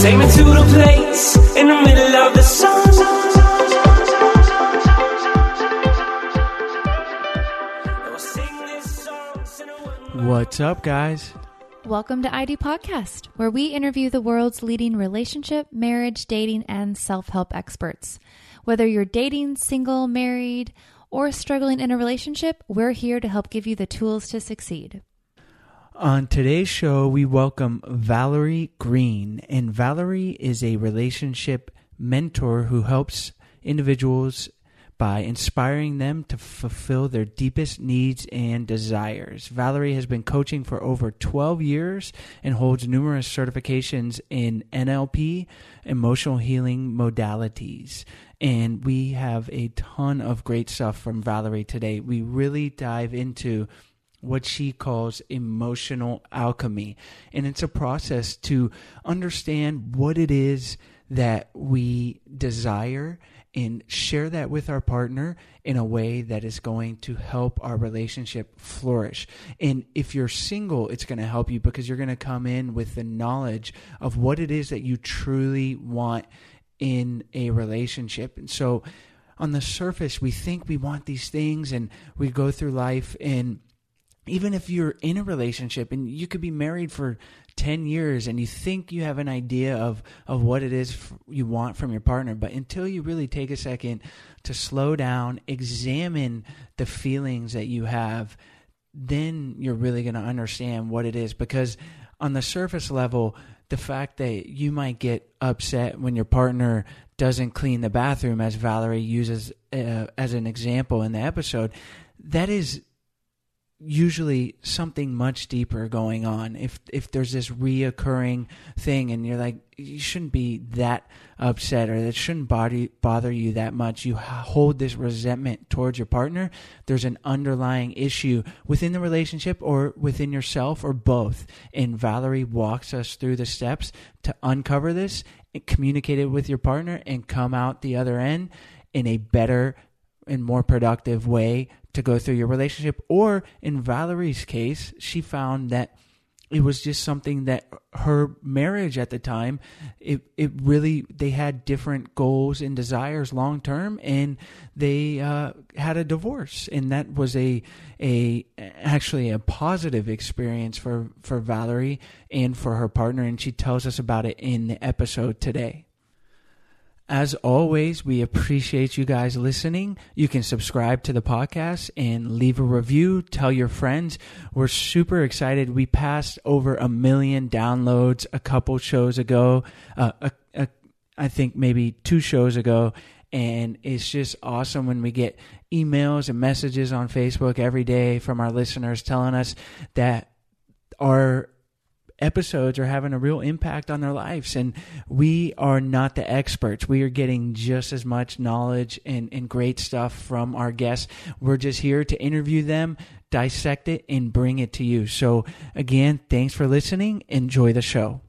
Take me to the place in the middle of the sun. What's up, guys? Welcome to ID Podcast, where we interview the world's leading relationship, marriage, dating, and self help experts. Whether you're dating, single, married, or struggling in a relationship, we're here to help give you the tools to succeed. On today's show, we welcome Valerie Green. And Valerie is a relationship mentor who helps individuals by inspiring them to fulfill their deepest needs and desires. Valerie has been coaching for over 12 years and holds numerous certifications in NLP, emotional healing modalities. And we have a ton of great stuff from Valerie today. We really dive into what she calls emotional alchemy. And it's a process to understand what it is that we desire and share that with our partner in a way that is going to help our relationship flourish. And if you're single, it's going to help you because you're going to come in with the knowledge of what it is that you truly want in a relationship. And so on the surface we think we want these things and we go through life and even if you're in a relationship and you could be married for 10 years and you think you have an idea of, of what it is you want from your partner, but until you really take a second to slow down, examine the feelings that you have, then you're really going to understand what it is. Because on the surface level, the fact that you might get upset when your partner doesn't clean the bathroom, as Valerie uses uh, as an example in the episode, that is usually something much deeper going on. If if there's this reoccurring thing and you're like you shouldn't be that upset or that shouldn't bother bother you that much. You hold this resentment towards your partner. There's an underlying issue within the relationship or within yourself or both. And Valerie walks us through the steps to uncover this and communicate it with your partner and come out the other end in a better and more productive way to go through your relationship. Or in Valerie's case, she found that it was just something that her marriage at the time it it really they had different goals and desires long term and they uh, had a divorce. And that was a a actually a positive experience for for Valerie and for her partner. And she tells us about it in the episode today as always, we appreciate you guys listening. You can subscribe to the podcast and leave a review. Tell your friends. We're super excited. We passed over a million downloads a couple shows ago. Uh, a, a, I think maybe two shows ago. And it's just awesome when we get emails and messages on Facebook every day from our listeners telling us that our episodes are having a real impact on their lives. And we are not the experts. We are getting just as much knowledge and, and great stuff from our guests. We're just here to interview them, dissect it, and bring it to you. So, again, thanks for listening. Enjoy the show.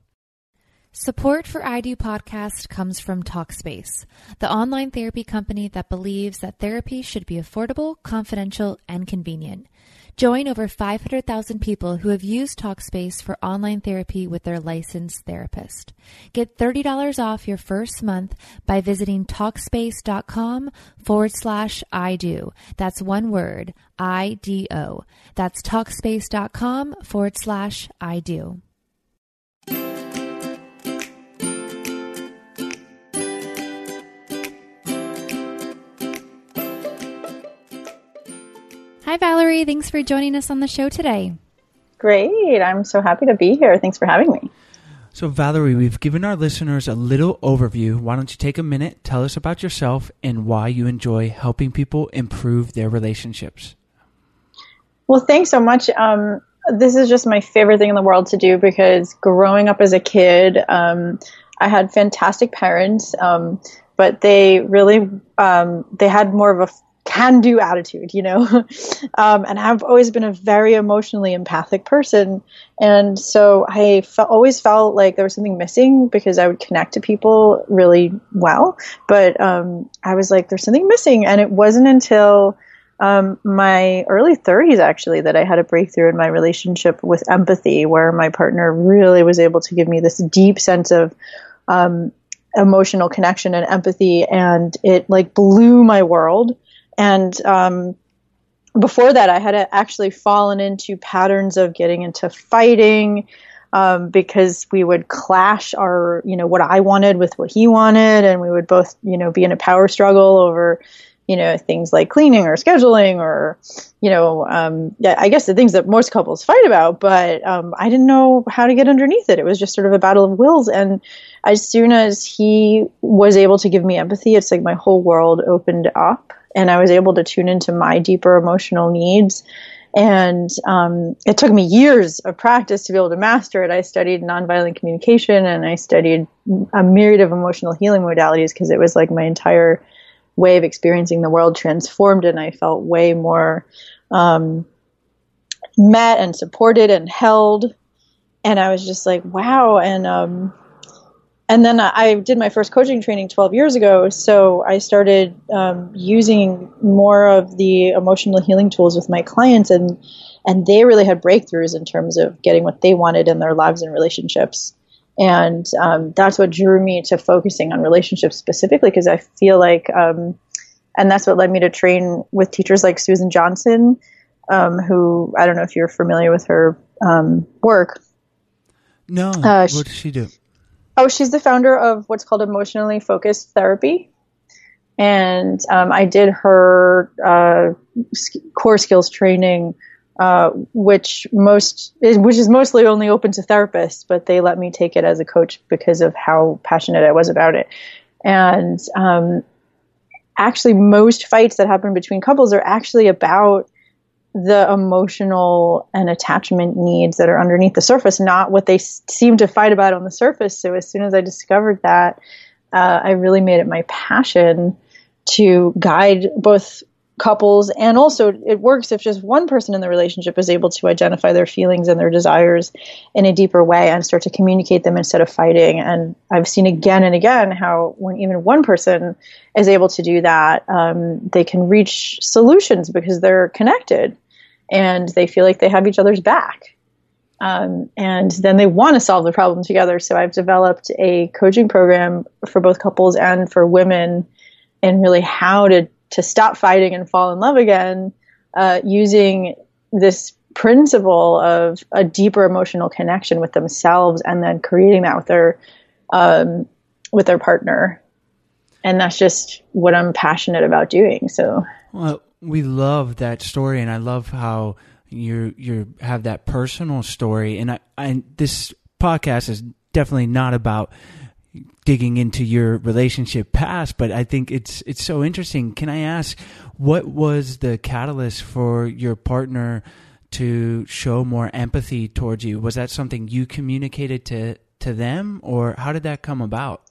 Support for I Do podcast comes from Talkspace, the online therapy company that believes that therapy should be affordable, confidential, and convenient. Join over 500,000 people who have used Talkspace for online therapy with their licensed therapist. Get $30 off your first month by visiting Talkspace.com forward slash I do. That's one word, I D O. That's Talkspace.com forward slash I do. Hi, Valerie. Thanks for joining us on the show today. Great. I'm so happy to be here. Thanks for having me. So, Valerie, we've given our listeners a little overview. Why don't you take a minute, tell us about yourself, and why you enjoy helping people improve their relationships? Well, thanks so much. Um, this is just my favorite thing in the world to do because growing up as a kid, um, I had fantastic parents, um, but they really um, they had more of a can do attitude, you know. um, and I've always been a very emotionally empathic person. And so I fe- always felt like there was something missing because I would connect to people really well. But um, I was like, there's something missing. And it wasn't until um, my early 30s actually that I had a breakthrough in my relationship with empathy, where my partner really was able to give me this deep sense of um, emotional connection and empathy. And it like blew my world and um, before that, I had actually fallen into patterns of getting into fighting um, because we would clash our, you know, what I wanted with what he wanted, and we would both, you know, be in a power struggle over, you know, things like cleaning or scheduling or, you know, um, I guess the things that most couples fight about. But um, I didn't know how to get underneath it. It was just sort of a battle of wills, and as soon as he was able to give me empathy, it's like my whole world opened up and I was able to tune into my deeper emotional needs. And um, it took me years of practice to be able to master it. I studied nonviolent communication and I studied a myriad of emotional healing modalities because it was like my entire way of experiencing the world transformed, and I felt way more um, met and supported and held. And I was just like, wow. And um, and then I did my first coaching training 12 years ago. So I started um, using more of the emotional healing tools with my clients, and and they really had breakthroughs in terms of getting what they wanted in their lives and relationships. And um, that's what drew me to focusing on relationships specifically, because I feel like um, and that's what led me to train with teachers like Susan Johnson, um, who I don't know if you're familiar with her um, work. No, uh, what does she do? Oh, she's the founder of what's called emotionally focused therapy. And um, I did her uh, core skills training, uh, which most which is mostly only open to therapists, but they let me take it as a coach because of how passionate I was about it. And um, actually, most fights that happen between couples are actually about the emotional and attachment needs that are underneath the surface, not what they s- seem to fight about on the surface. So as soon as I discovered that, uh, I really made it my passion to guide both couples and also it works if just one person in the relationship is able to identify their feelings and their desires in a deeper way and start to communicate them instead of fighting. And i've seen again and again how when even one person is able to do that um, they can reach solutions because they're connected and they feel like they have each other's back. Um, and then they want to solve the problem together. So i've developed a coaching program for both couples and for women and really how to to stop fighting and fall in love again uh, using this principle of a deeper emotional connection with themselves and then creating that with their um, with their partner. And that's just what i'm passionate about doing so. Well we love that story and i love how you you have that personal story. And i, I this podcast is definitely not about digging into your relationship past, but I think it's it's so interesting. Can I ask what was the catalyst for your partner to show more empathy towards you? Was that something you communicated to to them or how did that come about?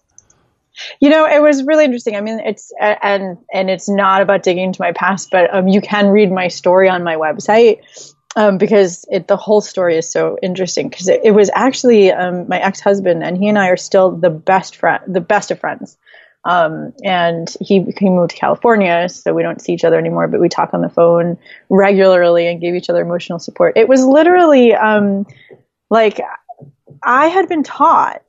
You know, it was really interesting. I mean, it's and and it's not about digging into my past, but um, you can read my story on my website um, because it, the whole story is so interesting. Because it, it, was actually um, my ex husband, and he and I are still the best friend, the best of friends. Um, and he he moved to California, so we don't see each other anymore, but we talk on the phone regularly and give each other emotional support. It was literally um, like I had been taught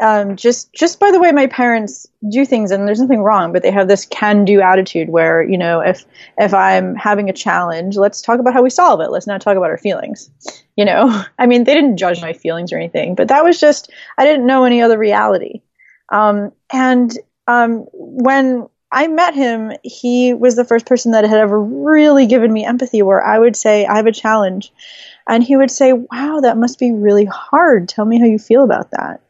um, just just by the way my parents do things and there's nothing wrong but they have this can do attitude where you know if if i'm having a challenge let's talk about how we solve it. Let's not talk about our feelings. You know i mean they didn't judge my feelings or anything but that was just i didn't know any other reality. Um, and um, when i met him he was the first person that had ever really given me empathy where i would say i have a challenge. And he would say wow that must be really hard. Tell me how you feel about that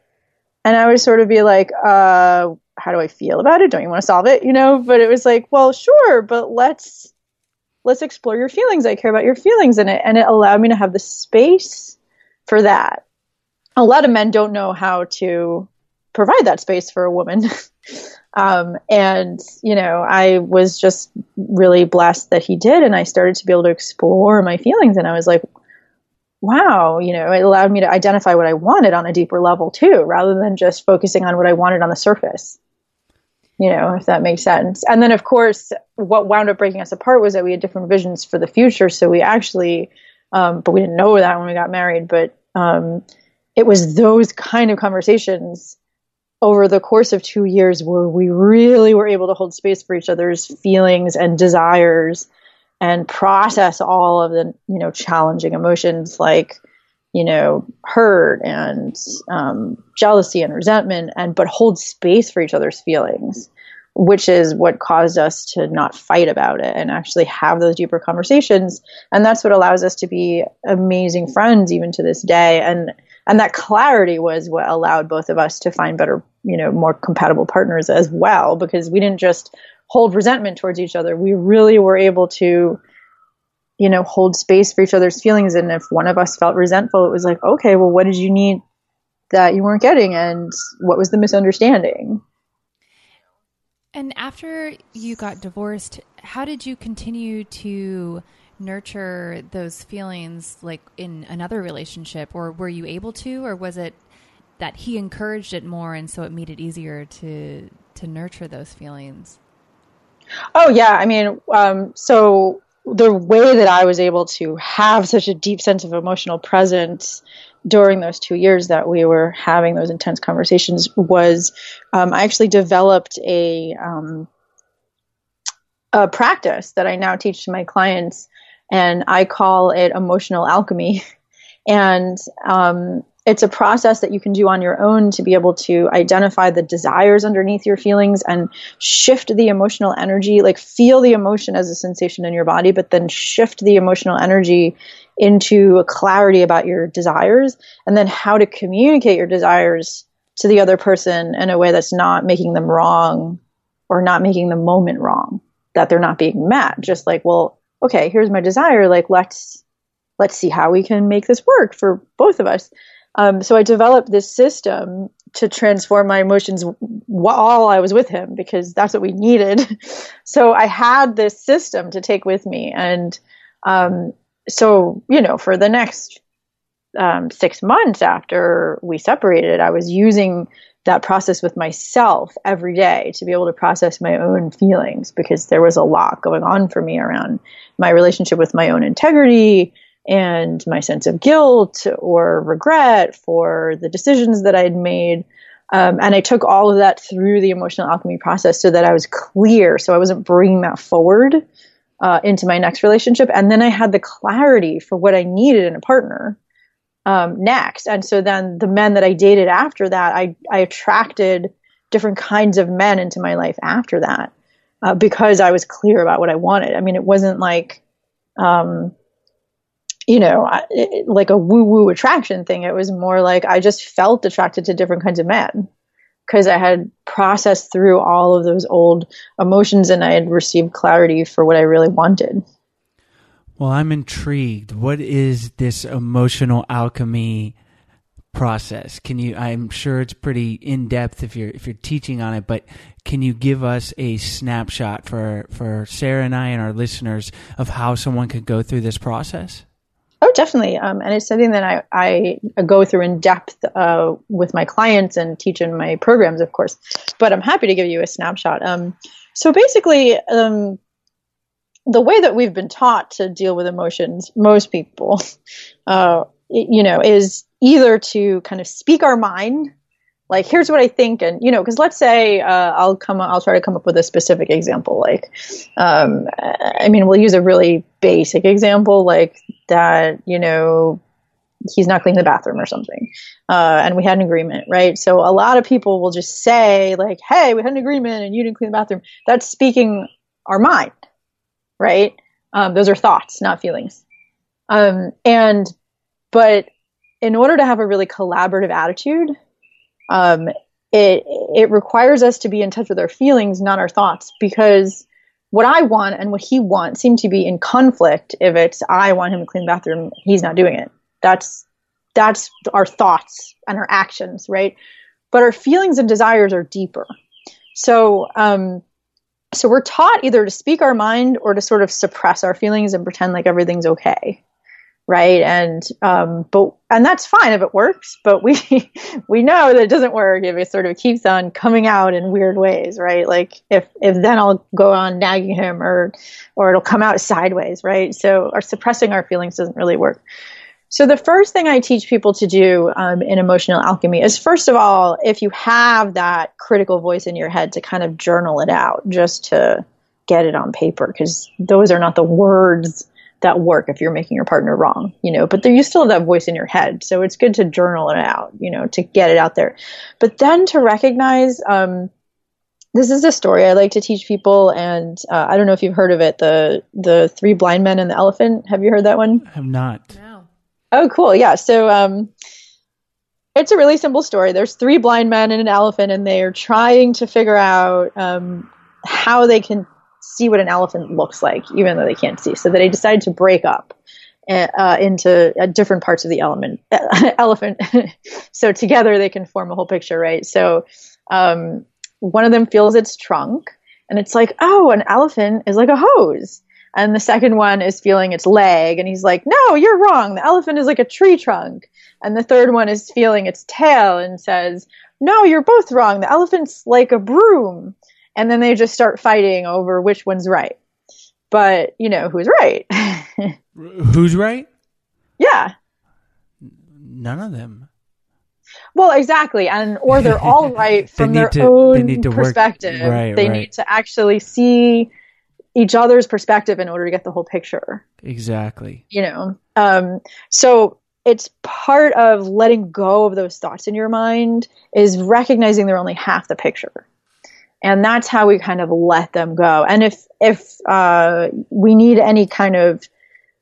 and I would sort of be like, uh, how do I feel about it? Don't you want to solve it? You know, but it was like, well, sure, but let's let's explore your feelings. I care about your feelings in it. And it allowed me to have the space for that. A lot of men don't know how to provide that space for a woman. um, and, you know, I was just really blessed that he did. And I started to be able to explore my feelings. And I was like, wow, you know, it allowed me to identify what I wanted on a deeper level too, rather than just focusing on what I wanted on the surface. You know, if that makes sense. And then, of course, what wound up breaking us apart was that we had different visions for the future. So we actually, um, but we didn't know that when we got married. But um, it was those kind of conversations over the course of two years where we really were able to hold space for each other's feelings and desires and process all of the you know challenging emotions like you know hurt and um, jealousy and resentment and but hold space for each other's feelings which is what caused us to not fight about it and actually have those deeper conversations. And that's what allows us to be amazing friends even to this day. And and that clarity was what allowed both of us to find better you know more compatible partners as well because we didn't just hold resentment towards each other. We really were able to, you know, hold space for each other's feelings. And if one of us felt resentful, it was like, okay, well, what did you need that you weren't getting? And what was the misunderstanding? And after you got divorced, how did you continue to nurture those feelings like in another relationship or were you able to or was it that he encouraged it more and so it made it easier to to nurture those feelings? Oh yeah, I mean, um, so the way that I was able to have such a deep sense of emotional presence during those two years that we were having those intense conversations was um, I actually developed a um, a practice that I now teach to my clients, and I call it emotional alchemy. And um, it's a process that you can do on your own to be able to identify the desires underneath your feelings and shift the emotional energy, like feel the emotion as a sensation in your body, but then shift the emotional energy into a clarity about your desires and then how to communicate your desires to the other person in a way that's not making them wrong or not making the moment wrong, that they're not being met. Just like, well, okay, here's my desire. Like, let's, let's see how we can make this work for both of us. Um, so I developed this system to transform my emotions while I was with him because that's what we needed. so I had this system to take with me. And um, so, you know, for the next um, six months after we separated, I was using that process with myself every day to be able to process my own feelings because there was a lot going on for me around my relationship with my own integrity and my sense of guilt or regret for the decisions that I had made. Um, and I took all of that through the emotional alchemy process so that I was clear. So I wasn't bringing that forward uh, into my next relationship. And then I had the clarity for what I needed in a partner um, next. And so then the men that I dated after that, I, I attracted different kinds of men into my life after that uh, because I was clear about what I wanted. I mean, it wasn't like, um, you know, it, like a woo woo attraction thing. It was more like I just felt attracted to different kinds of men because I had processed through all of those old emotions and I had received clarity for what I really wanted. Well, I'm intrigued. What is this emotional alchemy process? Can you I'm sure it's pretty in depth if you're if you're teaching on it, but can you give us a snapshot for for Sarah and I and our listeners of how someone could go through this process? Oh, definitely. Um, and it's something that I, I go through in depth uh, with my clients and teach in my programs, of course. But I'm happy to give you a snapshot. Um, so basically, um, the way that we've been taught to deal with emotions, most people, uh, you know, is either to kind of speak our mind, like here's what I think, and you know, because let's say uh, I'll come, I'll try to come up with a specific example. Like, um, I mean, we'll use a really basic example, like that, you know, he's not cleaning the bathroom or something. Uh, and we had an agreement, right? So a lot of people will just say, like, hey, we had an agreement and you didn't clean the bathroom. That's speaking our mind right? Um, those are thoughts, not feelings. Um, and, but in order to have a really collaborative attitude, um, it, it requires us to be in touch with our feelings, not our thoughts, because what I want and what he wants seem to be in conflict. If it's I want him to clean the bathroom, he's not doing it. That's that's our thoughts and our actions, right? But our feelings and desires are deeper. So um, so we're taught either to speak our mind or to sort of suppress our feelings and pretend like everything's okay right? And um, but and that's fine if it works but we we know that it doesn't work if it sort of keeps on coming out in weird ways right? Like if if then i'll go on nagging him or or it'll come out sideways right? So our suppressing our feelings doesn't really work so the first thing I teach people to do um, in emotional alchemy is first of all, if you have that critical voice in your head, to kind of journal it out, just to get it on paper, because those are not the words that work if you're making your partner wrong, you know. But there, you still have that voice in your head, so it's good to journal it out, you know, to get it out there. But then to recognize. Um, this is a story I like to teach people, and uh, I don't know if you've heard of it. The the three blind men and the elephant. Have you heard that one? I have not. Oh, cool. Yeah. So, um, it's a really simple story. There's three blind men and an elephant, and they are trying to figure out um, how they can see what an elephant looks like, even though they can't see. So they decide to break up uh, into uh, different parts of the element elephant. so together they can form a whole picture, right? So um, one of them feels its trunk, and it's like, oh, an elephant is like a hose. And the second one is feeling its leg, and he's like, No, you're wrong. The elephant is like a tree trunk. And the third one is feeling its tail and says, No, you're both wrong. The elephant's like a broom. And then they just start fighting over which one's right. But, you know, who's right? who's right? Yeah. None of them. Well, exactly, and or they're all right from their to, own perspective. Right, they right. need to actually see each other's perspective in order to get the whole picture. Exactly. You know, um, so it's part of letting go of those thoughts in your mind is recognizing they're only half the picture and that's how we kind of let them go and if if uh, we need any kind of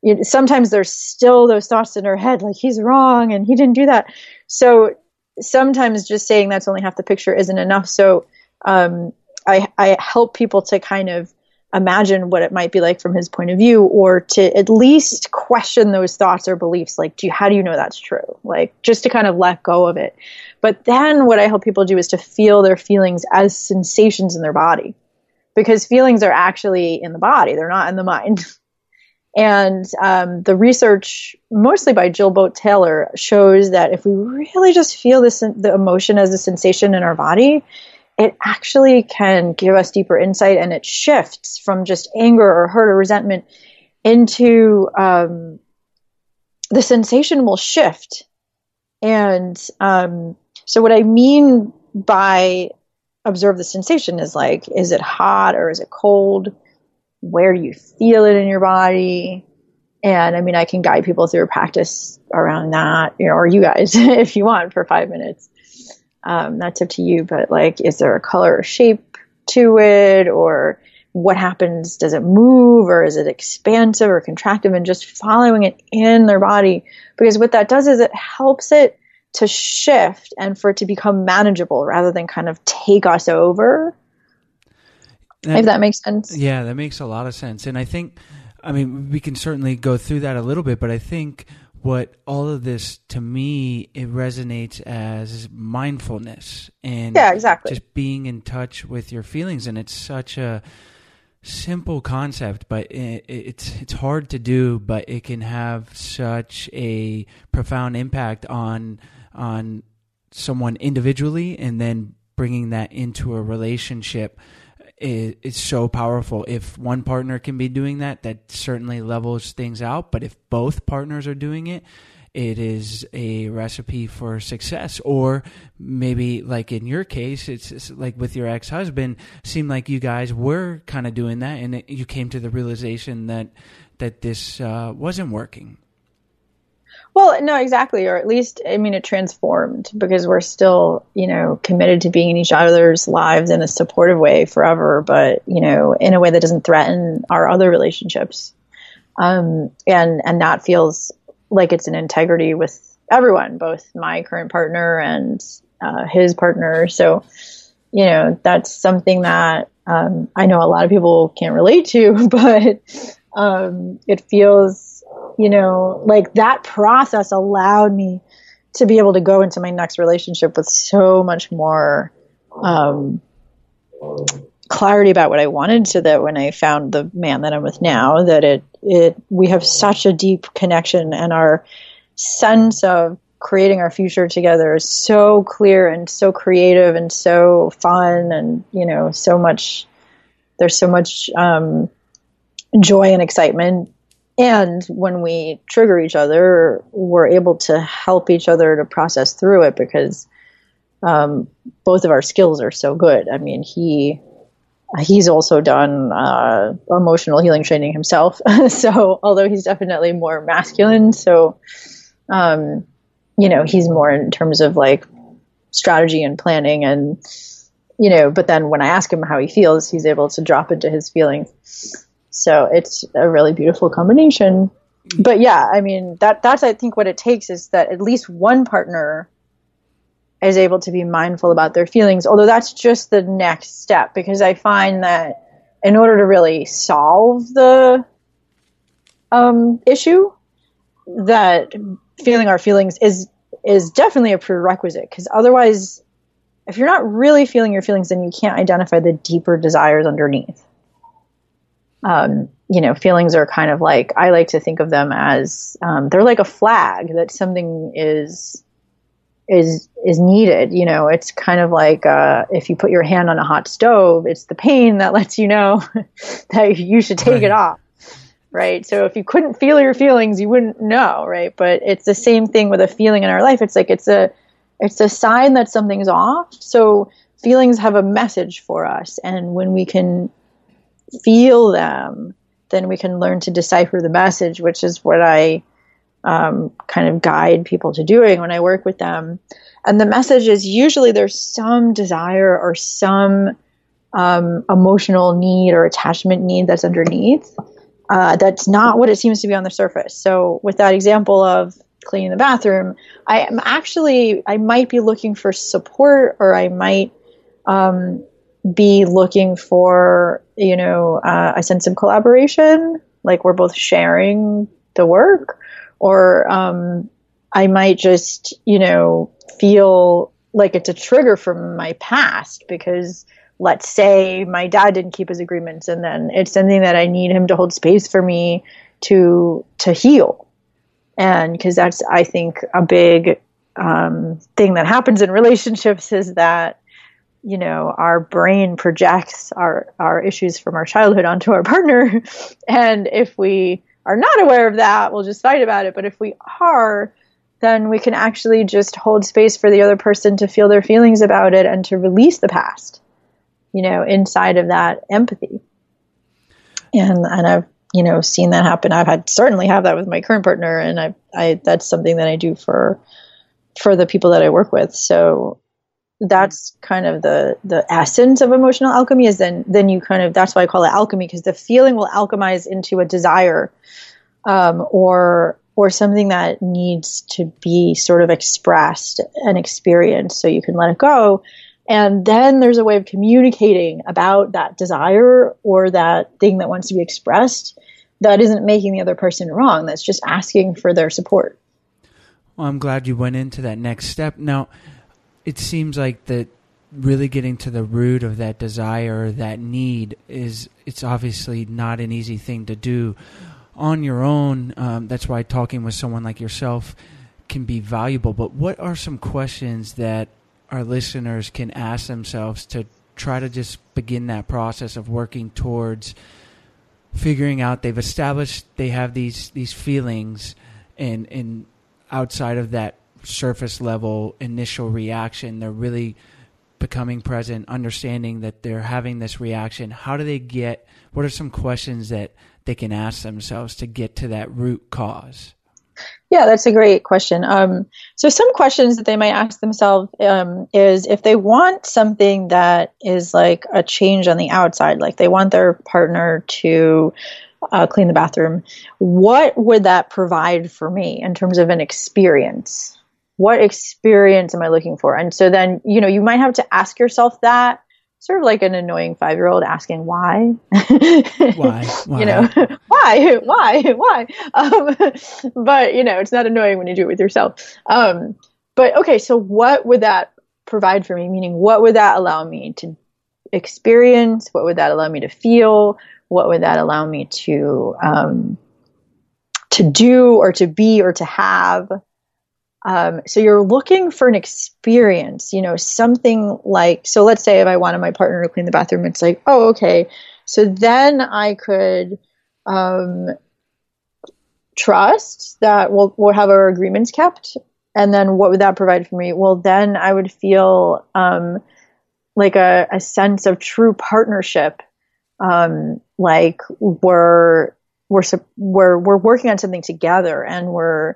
you know, sometimes there's still those thoughts in our head like he's wrong and he didn't do that so sometimes just saying that's only half the picture isn't enough so um, I, I help people to kind of imagine what it might be like from his point of view or to at least question those thoughts or beliefs. Like do you, how do you know that's true? Like just to kind of let go of it. But then what i help people do is to feel their feelings as sensations in their body because feelings are actually in the body. They're not in the mind. And um, the research mostly by Jill Bolte Taylor shows that if we really just feel this the emotion as a sensation in our body it actually can give us deeper insight and it shifts from just anger or hurt or resentment into um, the sensation will shift. And um, so, what I mean by observe the sensation is like, is it hot or is it cold? Where do you feel it in your body? And I mean, I can guide people through a practice around that, you know, or you guys, if you want, for five minutes. Um, that's up to you, but like, is there a color or shape to it, or what happens? Does it move, or is it expansive or contractive? And just following it in their body, because what that does is it helps it to shift and for it to become manageable rather than kind of take us over. That, if that makes sense. Yeah, that makes a lot of sense. And I think, I mean, we can certainly go through that a little bit, but I think what all of this to me it resonates as mindfulness and yeah exactly. just being in touch with your feelings. And it's such a simple concept but it, it's it's hard to do but it can have such a profound impact on on someone individually and then bringing that into a relationship is, is so powerful. If one partner can be doing that, that certainly levels things out. But if both partners are doing it, it is a recipe for success. Or maybe, like in your case, it's, it's like with your ex husband, seemed like you guys were kind of doing that, and it, you came to the realization that that this uh, wasn't working. Well, no, exactly. Or at least, I mean, it transformed because we're still, you know, committed to being in each other's lives in a supportive way forever, but, you know, in a way that doesn't threaten our other relationships. Um, and, and that feels like it's an integrity with everyone, both my current partner and uh, his partner. So, you know, that's something that um, I know a lot of people can't relate to, but um, it feels you know, like that process allowed me to be able to go into my next relationship with so much more um, clarity about what I wanted, so that when I found the man that I'm with now, that it it we have such a deep connection, and our sense of creating our future together is so clear and so creative and so fun, and you know, so much. There's so much um, joy and excitement and when we trigger each other, we're able to help each other to process through it because um, both of our skills are so good. I mean, he he's also done uh, emotional healing training himself, so although he's definitely more masculine, so um, you know he's more in terms of like strategy and planning and you know. But then when I ask him how he feels, he's able to drop into his feelings so it's a really beautiful combination. But yeah, I mean that that's I think what it takes is that at least one partner is able to be mindful about their feelings. Although that's just the next step because I find that in order to really solve the um, issue, that feeling our feelings is is definitely a prerequisite because otherwise, if you're not really feeling your feelings, then you can't identify the deeper desires underneath um, you know, feelings are kind of like I like to think of them as um, they're like a flag that something is is is needed. You know, it's kind of like uh, if you put your hand on a hot stove, it's the pain that lets you know that you should take right. it off. Right. So if you couldn't feel your feelings, you wouldn't know. Right. But it's the same thing with a feeling in our life. It's like it's a it's a sign that something's off. So feelings have a message for us, and when we can feel them, then we can learn to decipher the message, which is what I um, kind of guide people to doing when I work with them. And the message is usually there's some desire or some um, emotional need or attachment need that's underneath. Uh, that's not what it seems to be on the surface. So, with that example of cleaning the bathroom, I am actually, I might be looking for support or I might um, be looking for, you know, uh, sense of collaboration, like we're both sharing the work, or um, I might just, you know, feel like it's a trigger from my past because let's say my dad didn't keep his agreements and then it's something that I need him to hold space for me to to heal. And because that's I think a big um, thing that happens in relationships is that you know our brain projects our our issues from our childhood onto our partner and if we are not aware of that we'll just fight about it but if we are then we can actually just hold space for the other person to feel their feelings about it and to release the past you know, inside of that empathy. And and I've you know seen that happen. I've had certainly have that with my current partner, and I I that's something that I do for for the people that I work with. So that's kind of the the essence of emotional alchemy is then then you kind of that's why I call it alchemy because the feeling will alchemize into a desire um, or or something that needs to be sort of expressed and experienced so you can let it go and then there's a way of communicating about that desire or that thing that wants to be expressed that isn't making the other person wrong. That's just asking for their support. Well, I'm glad you went into that next step. Now, it seems like that really getting to the root of that desire, that need, is it's obviously not an easy thing to do on your own. Um, that's why talking with someone like yourself can be valuable. But what are some questions that our listeners can ask themselves to try to just begin that process of working towards figuring out they've established they have these these feelings and and outside of that surface level initial reaction they're really becoming present understanding that they're having this reaction how do they get what are some questions that they can ask themselves to get to that root cause yeah, that's a great question. Um, so, some questions that they might ask themselves um, is if they want something that is like a change on the outside, like they want their partner to uh, clean the bathroom, what would that provide for me in terms of an experience? What experience am I looking for? And so then, you know, you might have to ask yourself that sort of like an annoying five year old asking why. why? why? You know, why? Why? Why? Um, but, you know, it's not annoying when you do it with yourself. Um, but okay, so what would that provide for me? Meaning, what would that allow me to experience? What would that allow me to feel? What would that allow me to um, to do or to be or to have? Um, so you're looking for an experience, you know, something like, so let's say if I wanted my partner to clean the bathroom, it's like, oh, okay. So then I could um, trust that we'll, we'll have our agreements kept. And then what would that provide for me? Well, then I would feel um, like a, a sense of true partnership. Um, like we're, we're, we're, we're working on something together and we're,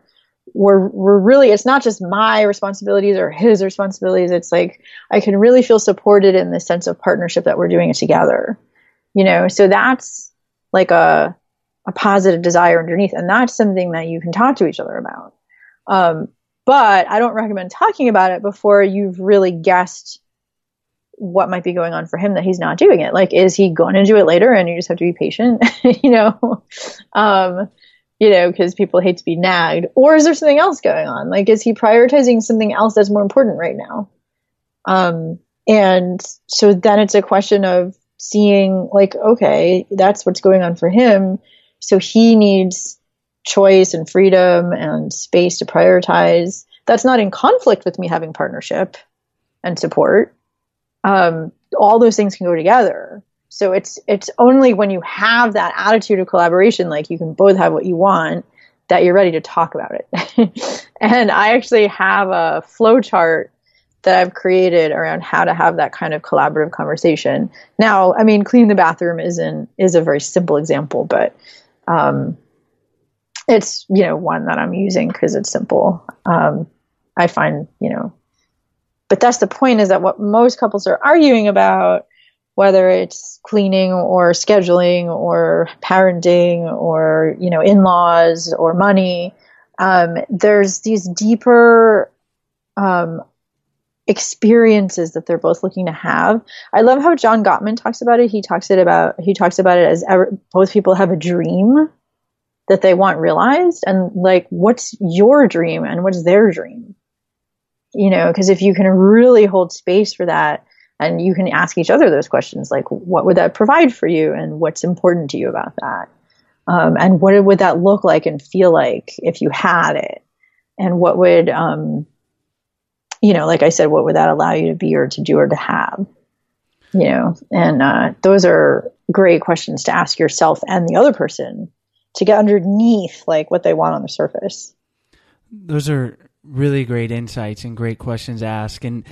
we're we're really it's not just my responsibilities or his responsibilities. It's like i can really feel supported in the sense of partnership that we're doing it together you know? So that's like a a positive desire underneath and that's something that you can talk to each other about. Um, but i don't recommend talking about it before you've really guessed what might be going on for him that he's not doing it. Like is he going to do it later and you just have to be patient? You know? Um, you know, because people hate to be nagged? Or is there something else going on? Like, is he prioritizing something else that's more important right now? Um, and so then it's a question of seeing, like, okay, that's what's going on for him. So he needs choice and freedom and space to prioritize. That's not in conflict with me having partnership and support. Um, all those things can go together. So it's it's only when you have that attitude of collaboration, like you can both have what you want, that you're ready to talk about it. and I actually have a flow chart that I've created around how to have that kind of collaborative conversation. Now, I mean, cleaning the bathroom isn't is a very simple example, but um, it's you know one that I'm using because it's simple. Um, I find you know, but that's the point is that what most couples are arguing about, whether it's cleaning or scheduling or parenting or you know in-laws or money, um, there's these deeper um, experiences that they're both looking to have. I love how John Gottman talks about it. He talks it about he talks about it as ever, both people have a dream that they want realized and like what's your dream and what's their dream you know because if you can really hold space for that and you can ask each other those questions like what would that provide for you and what's important to you about that? Um, and what would that look like and feel like if you had it? And what would um, you know like i said what would that allow you to be or to do or to have? You know and uh, those are great questions to ask yourself and the other person to get underneath like what they want on the surface. Those are really great insights and great questions asked and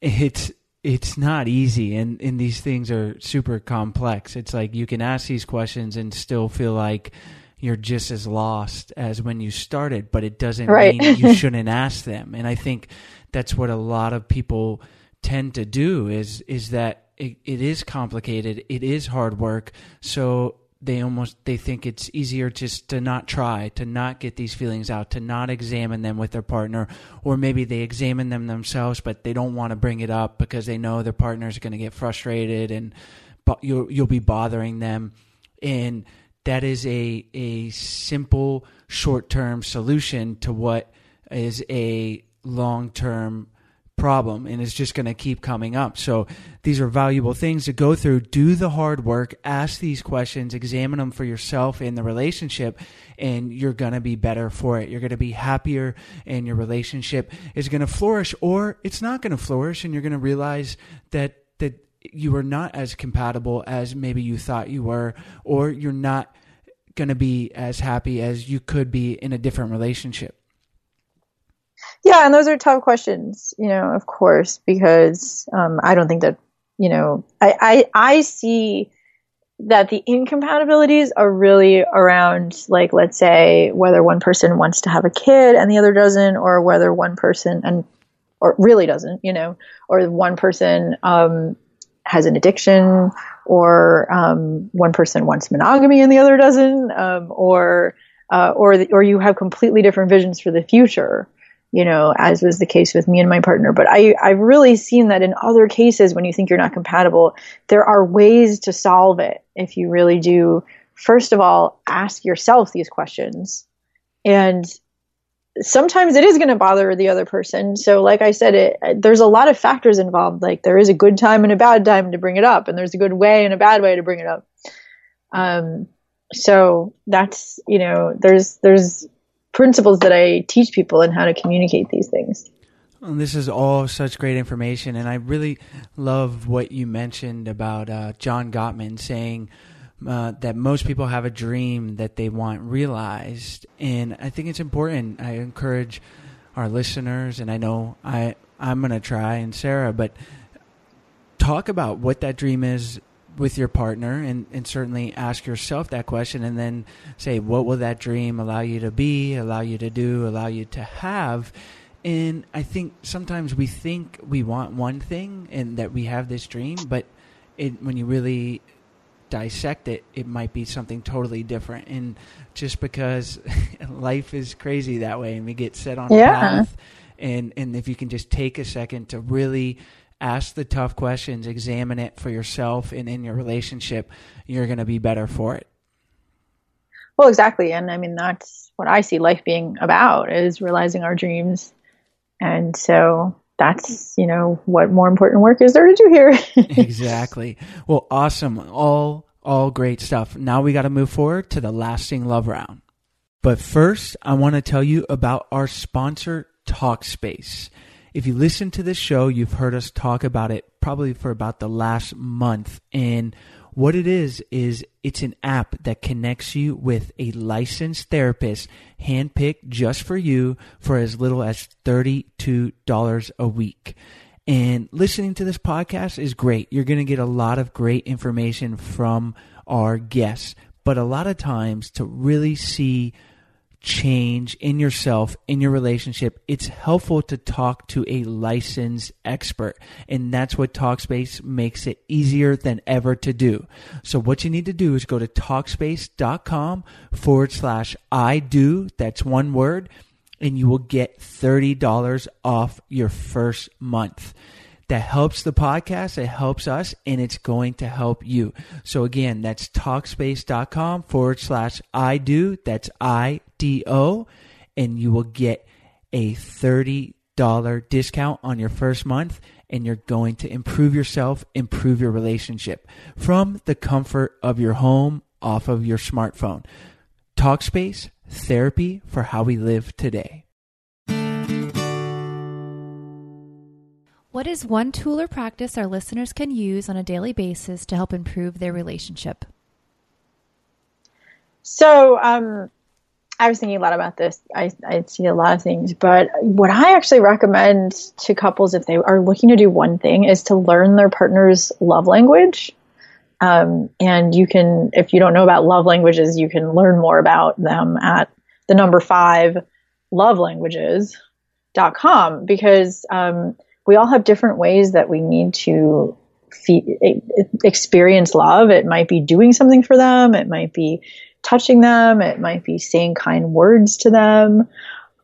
it's it's not easy and and these things are super complex. It's like you can ask these questions and still feel like you're just as lost as when you started, but it doesn't right. mean you shouldn't ask them. And I think that's what a lot of people tend to do is is that it, it is complicated, it is hard work. So they almost they think it's easier just to not try to not get these feelings out to not examine them with their partner. Or maybe they examine them themselves but they don't want to bring it up because they know their partner is going to get frustrated and you'll you'll be bothering them. And that is a a simple short-term solution to what is a long-term problem and it's just going to keep coming up. So these are valuable things to go through. Do the hard work, ask these questions, examine them for yourself in the relationship, and you're going to be better for it. You're going to be happier, and your relationship is going to flourish, or it's not going to flourish, and you're going to realize that that you are not as compatible as maybe you thought you were, or you're not going to be as happy as you could be in a different relationship. Yeah, and those are tough questions, you know, of course, because um, I don't think that, you know, I, I, I see that the incompatibilities are really around, like, let's say, whether one person wants to have a kid and the other doesn't, or whether one person and or really doesn't, you know, or one person um, has an addiction, or um, one person wants monogamy and the other doesn't, um, or uh, or the, or you have completely different visions for the future you know, as was the case with me and my partner. But I, I've really seen that in other cases when you think you're not compatible, there are ways to solve it if you really do, first of all, ask yourself these questions. And sometimes it is going to bother the other person. So, like I said, it, there's a lot of factors involved. Like there is a good time and a bad time to bring it up, and there's a good way and a bad way to bring it up. Um, so that's you know, there's there's principles that I teach people and how to communicate these things. Well, this is all such great information, and I really love what you mentioned about uh, John Gottman saying uh, that most people have a dream that they want realized, and I think it's important. I encourage our listeners, and I know I I'm gonna try, and Sarah, but talk about what that dream is with your partner and, and certainly ask yourself that question and then say what will that dream allow you to be allow you to do allow you to have and i think sometimes we think we want one thing and that we have this dream but it, when you really dissect it it might be something totally different and just because life is crazy that way and we get set on yeah. a path and and if you can just take a second to really ask the tough questions, examine it for yourself and in your relationship, you're going to be better for it. Well, exactly. And I mean, that's what I see life being about is realizing our dreams. And so that's, you know, what more important work is there to do here? exactly. Well, awesome. All, all great stuff. Now we got to move forward to the lasting love round. But first, I want to tell you about our sponsor, Talkspace. If you listen to this show, you've heard us talk about it probably for about the last month. And what it is, is it's an app that connects you with a licensed therapist handpicked just for you for as little as $32 a week. And listening to this podcast is great. You're going to get a lot of great information from our guests. But a lot of times to really see change in yourself, in your relationship, it's helpful to talk to a licensed expert. And that's what Talkspace makes it easier than ever to do. So what you need to do is go to Talkspace.com forward slash I do. That's one word. And you will get $30 off your first month that helps the podcast, it helps us, and it's going to help you. So again, that's talkspace.com forward slash I do. That's I D O, and you will get a $30 discount on your first month, and you're going to improve yourself, improve your relationship from the comfort of your home off of your smartphone. Talkspace, therapy for how we live today. What is one tool or practice our listeners can use on a daily basis to help improve their relationship? So, um, I was thinking a lot about this. I, I see a lot of things, but what I actually recommend to couples if they are looking to do one thing is to learn their partner's love language. Um, and you can, if you don't know about love languages, you can learn more about them at the number five lovelanguages.com because, um, we all have different ways that we need to experience love. It might be doing something for them. It might be touching them. It might be saying kind words to them.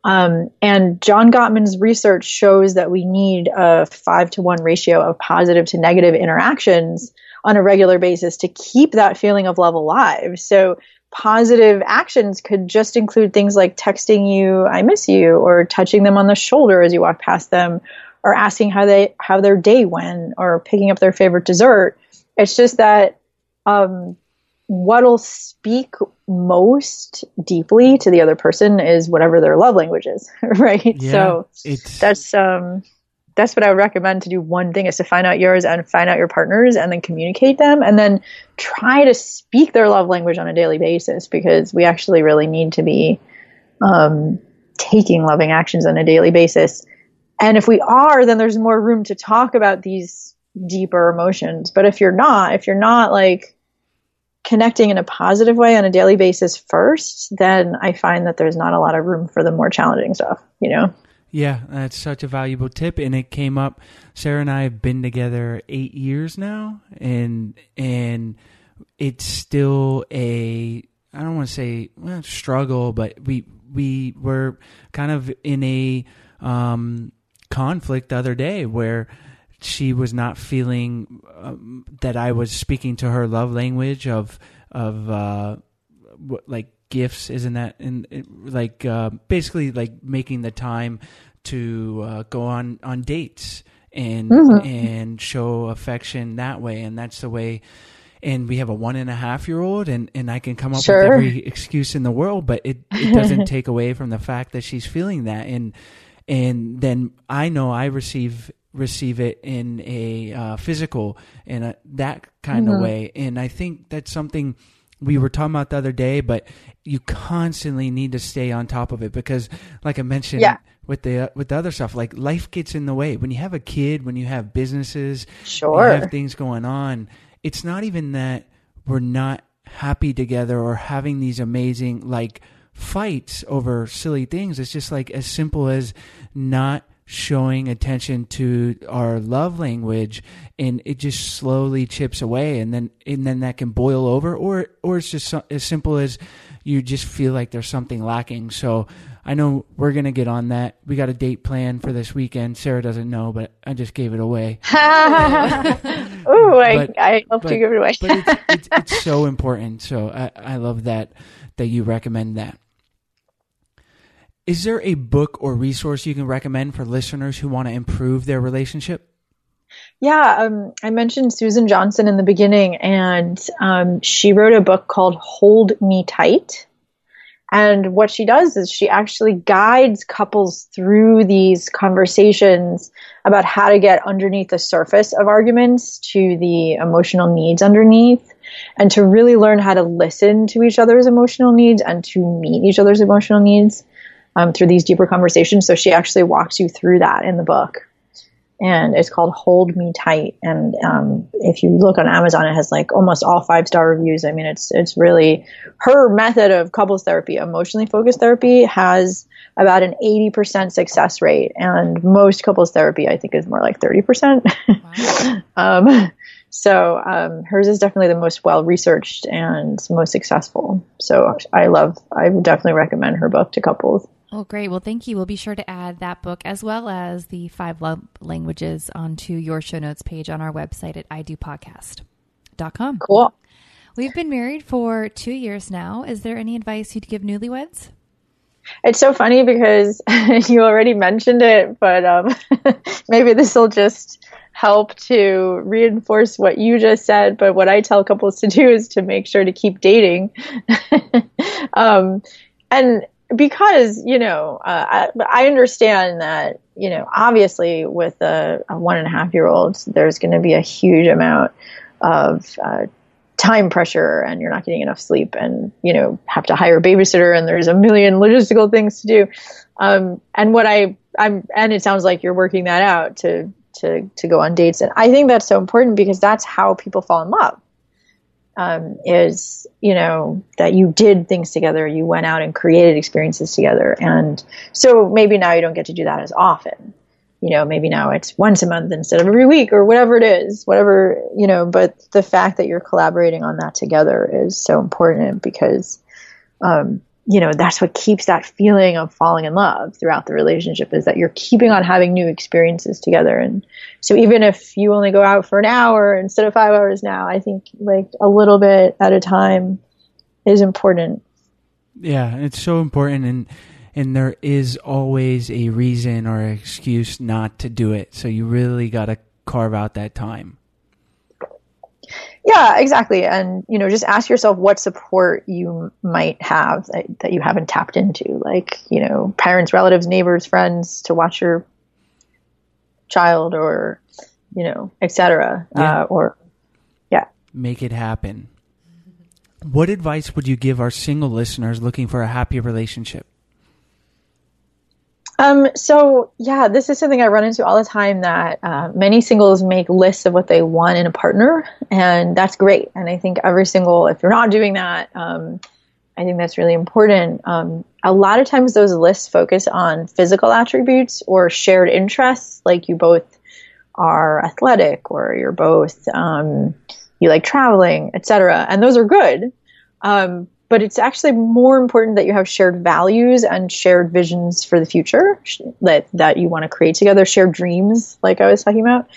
Um, and John Gottman's research shows that we need a five to one ratio of positive to negative interactions on a regular basis to keep that feeling of love alive. So positive actions could just include things like texting you, I miss you, or touching them on the shoulder as you walk past them, or asking how they how their day went or picking up their favorite dessert. It's just that um, what'll speak most deeply to the other person is whatever their love language is, right? Yeah, so it's- that's um that's what I would recommend to do one thing is to find out yours and find out your partners and then communicate them and then try to speak their love language on a daily basis because we actually really need to be um, taking loving actions on a daily basis and if we are, then there's more room to talk about these deeper emotions. But if you're not, if you're not like connecting in a positive way on a daily basis first, then I find that there's not a lot of room for the more challenging stuff, you know? Yeah, that's such a valuable tip, and it came up. Sarah and I have been together eight years now, and and it's still a I don't want to say well, struggle, but we we were kind of in a um, conflict the other day where she was not feeling um, that I was speaking to her love language of of uh, what, like gifts, isn't that? And like uh, basically like making the time to uh, go on on dates and Mhm. and show affection that way, and that's the way. And we have a one and a half year old, and, and I can come up Sure. with every excuse in the world, but it, it doesn't take away from the fact that she's feeling that. And and then I know I receive receive it in a uh, physical in a, that kind Mhm. of way, and I think that's something we were talking about the other day. But you constantly need to stay on top of it because, like I mentioned. Yeah. With the with the other stuff, like life gets in the way. When you have a kid, when you have businesses, Sure. you have things going on. It's not even that we're not happy together or having these amazing like fights over silly things. It's just like as simple as not showing attention to our love language and it just slowly chips away and then and then that can boil over or or it's just so, as simple as you just feel like there's something lacking so i know we're going to get on that we got a date plan for this weekend sarah doesn't know but i just gave it away Ooh, I, But- I hope but- to give it away. but it's, it's, it's so important. So I, I love that that you recommend that. Is there a book or resource you can recommend for listeners who want to improve their relationship? Yeah, um, I mentioned Susan Johnson in the beginning, and um, she wrote a book called Hold Me Tight. And what she does is she actually guides couples through these conversations about how to get underneath the surface of arguments to the emotional needs underneath and to really learn how to listen to each other's emotional needs and to meet each other's emotional needs um, through these deeper conversations. So she actually walks you through that in the book. and it's called Hold Me Tight. And um, if you look on Amazon, it has like almost all five star reviews. I mean, it's it's really her method of couples therapy, emotionally focused therapy, has about an 80% success rate, and most couples therapy, I think, is more like 30%. Wow. um, so um, hers is definitely the most well researched and most successful. So I love, I would definitely recommend her book to couples. Oh, great. Well, thank you. We'll be sure to add that book as well as the five love languages onto your show notes page on our website at idopodcast.com. Cool. We've been married for two years now. Is there any advice you'd give newlyweds? It's so funny because you already mentioned it, but um, maybe this will just help to reinforce what you just said. But what I tell couples to do is to make sure to keep dating. um, and because you know uh, I, I, understand that you know obviously with a, a one and a half year old there's going to be a huge amount of uh, time pressure and you're not getting enough sleep and you know have to hire a babysitter and there's a million logistical things to do. Um, and what i i'm and it sounds like you're working that out to to to go on dates. And i think that's so important because that's how people fall in love um, is you know that you did things together you went out and created experiences together. And so maybe now you don't get to do that as often. You know maybe now it's once a month instead of every week or whatever it is whatever you know but the fact that you're collaborating on that together is so important because um, you know that's what keeps that feeling of falling in love throughout the relationship is that you're keeping on having new experiences together. And so even if you only go out for an hour instead of five hours now i think like a little bit at a time is important. Yeah it's so important. And and there is always a reason or excuse not to do it. So you really got to carve out that time yeah, exactly. And, you know, just ask yourself what support you might have that, that you haven't tapped into, like, you know, parents, relatives, neighbors, friends to watch your child or, you know, etc. Yeah. Uh, or, yeah. Make it happen. What advice would you give our single listeners looking for a happy relationship? Um, so yeah, this is something I run into all the time that uh, many singles make lists of what they want in a partner, and that's great. And I think every single, if you're not doing that, um, I think that's really important. Um, a lot of times those lists focus on physical attributes or shared interests, like you both are athletic or you're both um, you like traveling, etc. And those are good. Um, but it's actually more important that you have shared values and shared visions for the future that that you want to create together, shared dreams, like I was talking about.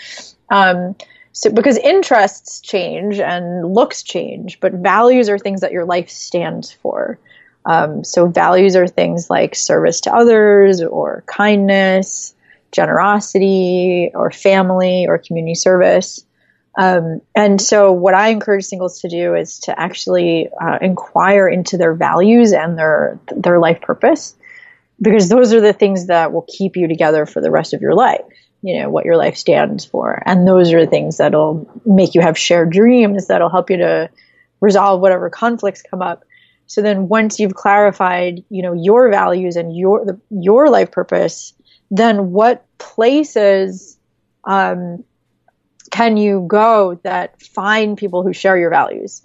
Um, so because interests change and looks change, but values are things that your life stands for. Um, so values are things like service to others or kindness, generosity, or family or community service. Um, and so, what I encourage singles to do is to actually uh, inquire into their values and their their life purpose, because those are the things that will keep you together for the rest of your life. You know what your life stands for, and those are the things that'll make you have shared dreams that'll help you to resolve whatever conflicts come up. So then, once you've clarified, you know your values and your the, your life purpose, then what places um, can you go that find people who share your values?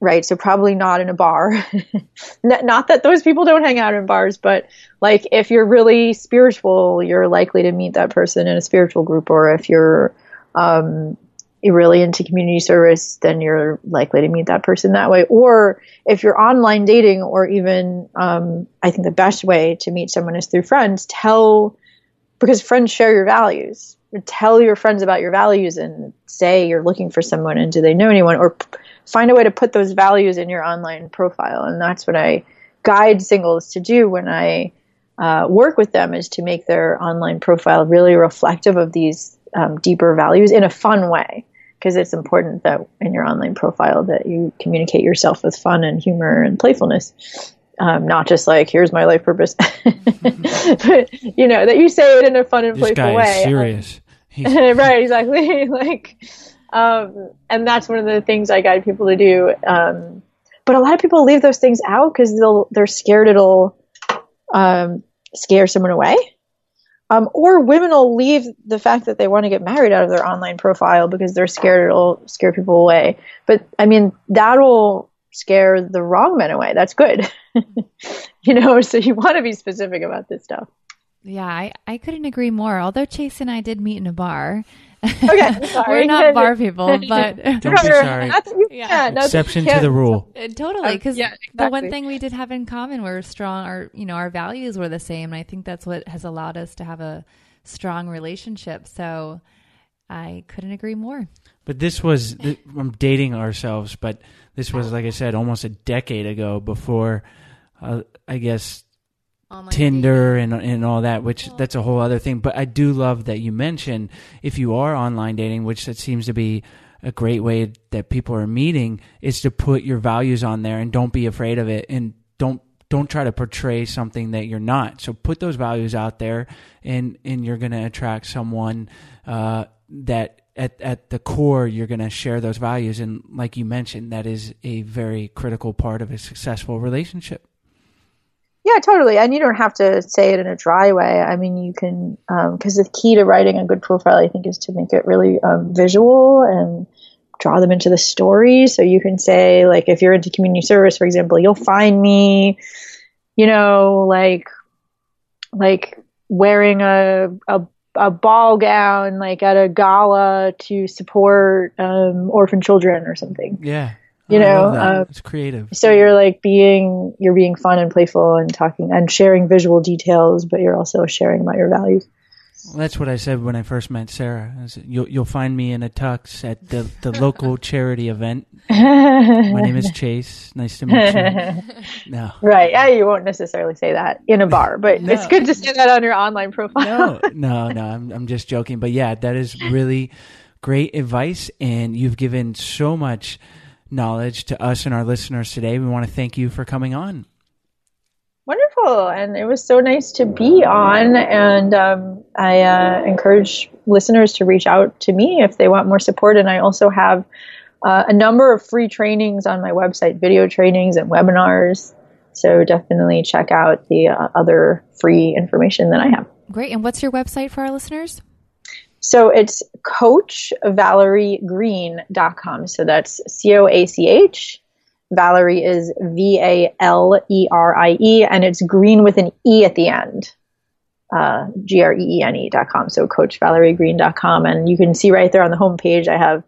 Right. So probably not in a bar. not that those people don't hang out in bars, but like if you're really spiritual, you're likely to meet that person in a spiritual group. Or if you're, um, really into community service, then you're likely to meet that person that way. Or if you're online dating, or even, um, I think the best way to meet someone is through friends, tell, because friends share your values tell your friends about your values and say you're looking for someone and do they know anyone or p- find a way to put those values in your online profile. And that's what i guide singles to do when i uh, work with them is to make their online profile really reflective of these um, deeper values in a fun way. Because it's important that in your online profile that you communicate yourself with fun and humor and playfulness. Um, not just like here's my life purpose, but you know that you say it in a fun and this playful way. serious. right, exactly. like, um, and that's one of the things I guide people to do. Um, but a lot of people leave those things out because they'll they're scared it'll um, scare someone away. Um, or women will leave the fact that they want to get married out of their online profile because they're scared it'll scare people away. But I mean, that'll scare the wrong men away. That's good. you know, so you want to be specific about this stuff. Yeah, I, I couldn't agree more. Although Chase and I did meet in a bar. Okay, sorry. We're not bar people, but Don't be sorry. Yeah. Exception to the rule. Uh, totally because yeah, the one thing we did have in common were strong our you know our values were the same and i think that's what has allowed us to have a strong relationship so i couldn't agree more But this was, I'm dating ourselves, but this was, like I said, almost a decade ago before, uh, I guess, Online Tinder and and all that, which that's a whole other thing. But I do love that you mentioned if you are online dating, which that seems to be a great way that people are meeting, is to put your values on there and don't be afraid of it and don't don't try to portray something that you're not. So put those values out there, and and you're going to attract someone uh, that at at the core you're going to share those values. And like you mentioned, that is a very critical part of a successful relationship. Yeah, totally. And you don't have to say it in a dry way. I mean, you can, because the key to writing a good profile, I think, is to make it really um, visual and draw them into the story. So you can say, like, if you're into community service, for example, you'll find me, you know, like, like wearing a, a, a ball gown, like at a gala to support um, orphan children or something. Yeah. You know, uh, it's creative. so you're like being you're being fun and playful and talking and sharing visual details but you're also sharing about your values Well, that's what I said when I first met Sarah. Said, you'll you'll find me in a tux at the the local charity event. My name is Chase. Nice to meet you. No, right yeah you won't necessarily say that in a bar but No. it's good to say that on your online profile no, no, no. I'm I'm just joking. But yeah, that is really great advice, and you've given so much knowledge to us and our listeners today. We want to thank you for coming on. wonderful. And it was so nice to be on. And um, i uh, encourage listeners to reach out to me if they want more support. And i also have uh, a number of free trainings on my website video trainings and webinars. So definitely check out the uh, other free information that i have. Great. And what's your website for our listeners So it's coachvaleriegreene.com. So that's C O A C H. Valerie is V A L E R I E, and it's green with an E at the end. Uh, G R E E N E dot com. So coachvaleriegreene.com. And you can see right there on the homepage, I have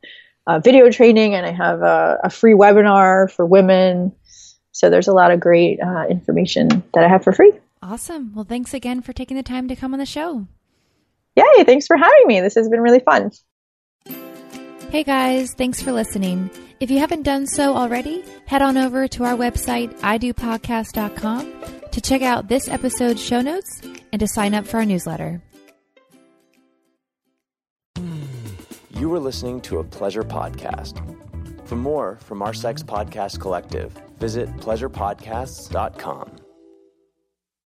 video training and I have a, a free webinar for women. So there's a lot of great uh, information that I have for free. awesome well thanks again for taking the time to come on the show Yay, thanks for having me. This has been really fun. Hey guys, thanks for listening. If you haven't done so already, head on over to our website, idopodcast.com, to check out this episode's show notes and to sign up for our newsletter. Hmm, you were listening to a pleasure podcast. For more from our Sex Podcast Collective, visit pleasurepodcasts.com.